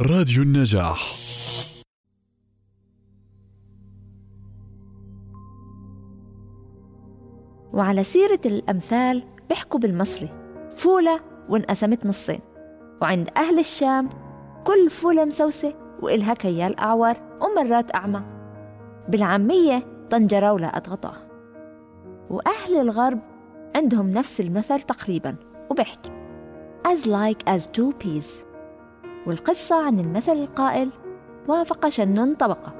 راديو النجاح. وعلى سيرة الأمثال بيحكوا بالمصري. فولة وانقسمت نصين. وعند أهل الشام كل فولة مسوسة وإلها كيال أعور ومرات أعمى. بالعامية طنجرة ولا أضغطة وأهل الغرب عندهم نفس المثل تقريبا. وبيحكي. As like as two peas. والقصة عن المثل القائل وافق شن طبقة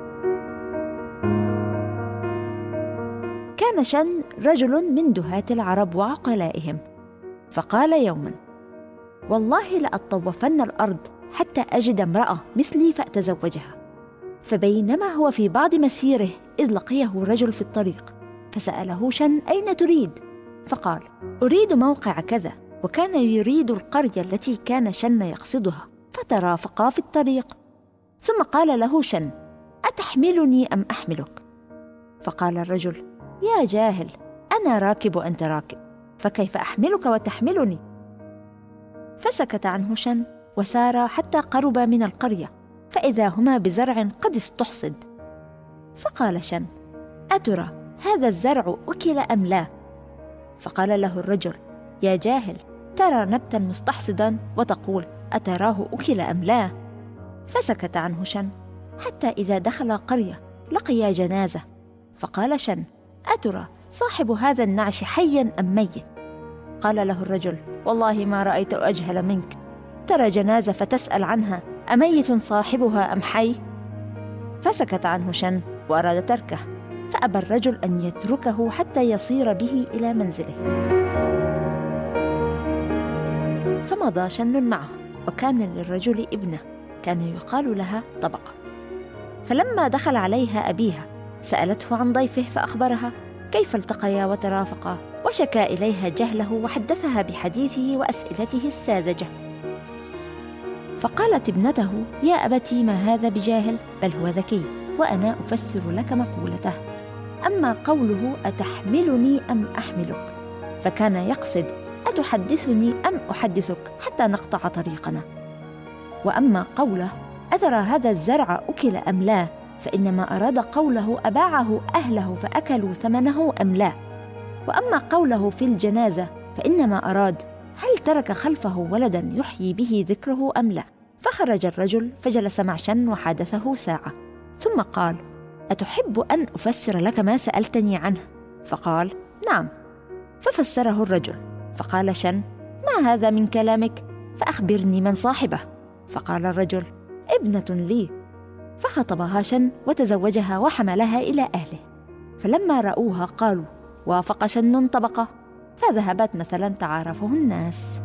كان شن رجل من دهاة العرب وعقلائهم فقال يوما والله لأطوفن الأرض حتى أجد امرأة مثلي فأتزوجها فبينما هو في بعض مسيره إذ لقيه رجل في الطريق فسأله شن أين تريد؟ فقال أريد موقع كذا وكان يريد القرية التي كان شن يقصدها فترافقا في الطريق ثم قال له شن أتحملني أم أحملك؟ فقال الرجل يا جاهل أنا راكب وأنت راكب فكيف أحملك وتحملني؟ فسكت عنه شن وسارا حتى قربا من القرية فإذا هما بزرع قد استصد فقال شن أترى هذا الزرع أكل أم لا؟ فقال له الرجل يا جاهل ترى نبتا مستحصدا وتقول أتراه أكل أم لا؟ فسكت عنه شن حتى إذا دخل قرية لقيا جنازة فقال شن أترى صاحب هذا النعش حيا أم ميت؟ قال له الرجل والله ما رأيت أجهل منك ترى جنازة فتسأل عنها أميت صاحبها أم حي؟ فسكت عنه شن وأراد تركه فأبى الرجل أن يتركه حتى يصير به إلى منزله فمضى شن معه وكان للرجل ابنة كان يقال لها طبقة. فلما دخل عليها أبيها سألته عن ضيفه فأخبرها كيف التقيا وترافقا وشكا إليها جهله وحدثها بحديثه وأسئلته الساذجة. فقالت ابنته يا أبتي ما هذا بجاهل؟ بل هو ذكي وأنا أفسر لك مقولته. أما قوله أتحملني أم أحملك؟ فكان يقصد أتحدثني أم أحدثك حتى نقطع طريقنا؟ وأما قوله أترى هذا الزرع أكل أم لا؟ فإنما أراد قوله أباعه أهله فأكلوا ثمنه أم لا؟ وأما قوله في الجنازة فإنما أراد هل ترك خلفه ولدا يحيي به ذكره أم لا؟ فخرج الرجل فجلس مع شن وحادثه ساعة. ثم قال أتحب أن أفسر لك ما سألتني عنه؟ فقال نعم. ففسره الرجل. فقال شن ما هذا من كلامك؟ فأخبرني من صاحبه. فقال الرجل ابنة لي. فخطبها شن وتزوجها وحملها إلى أهله. فلما رأوها قالوا وافق شن طبقة. فذهبت مثلا تعارفه الناس.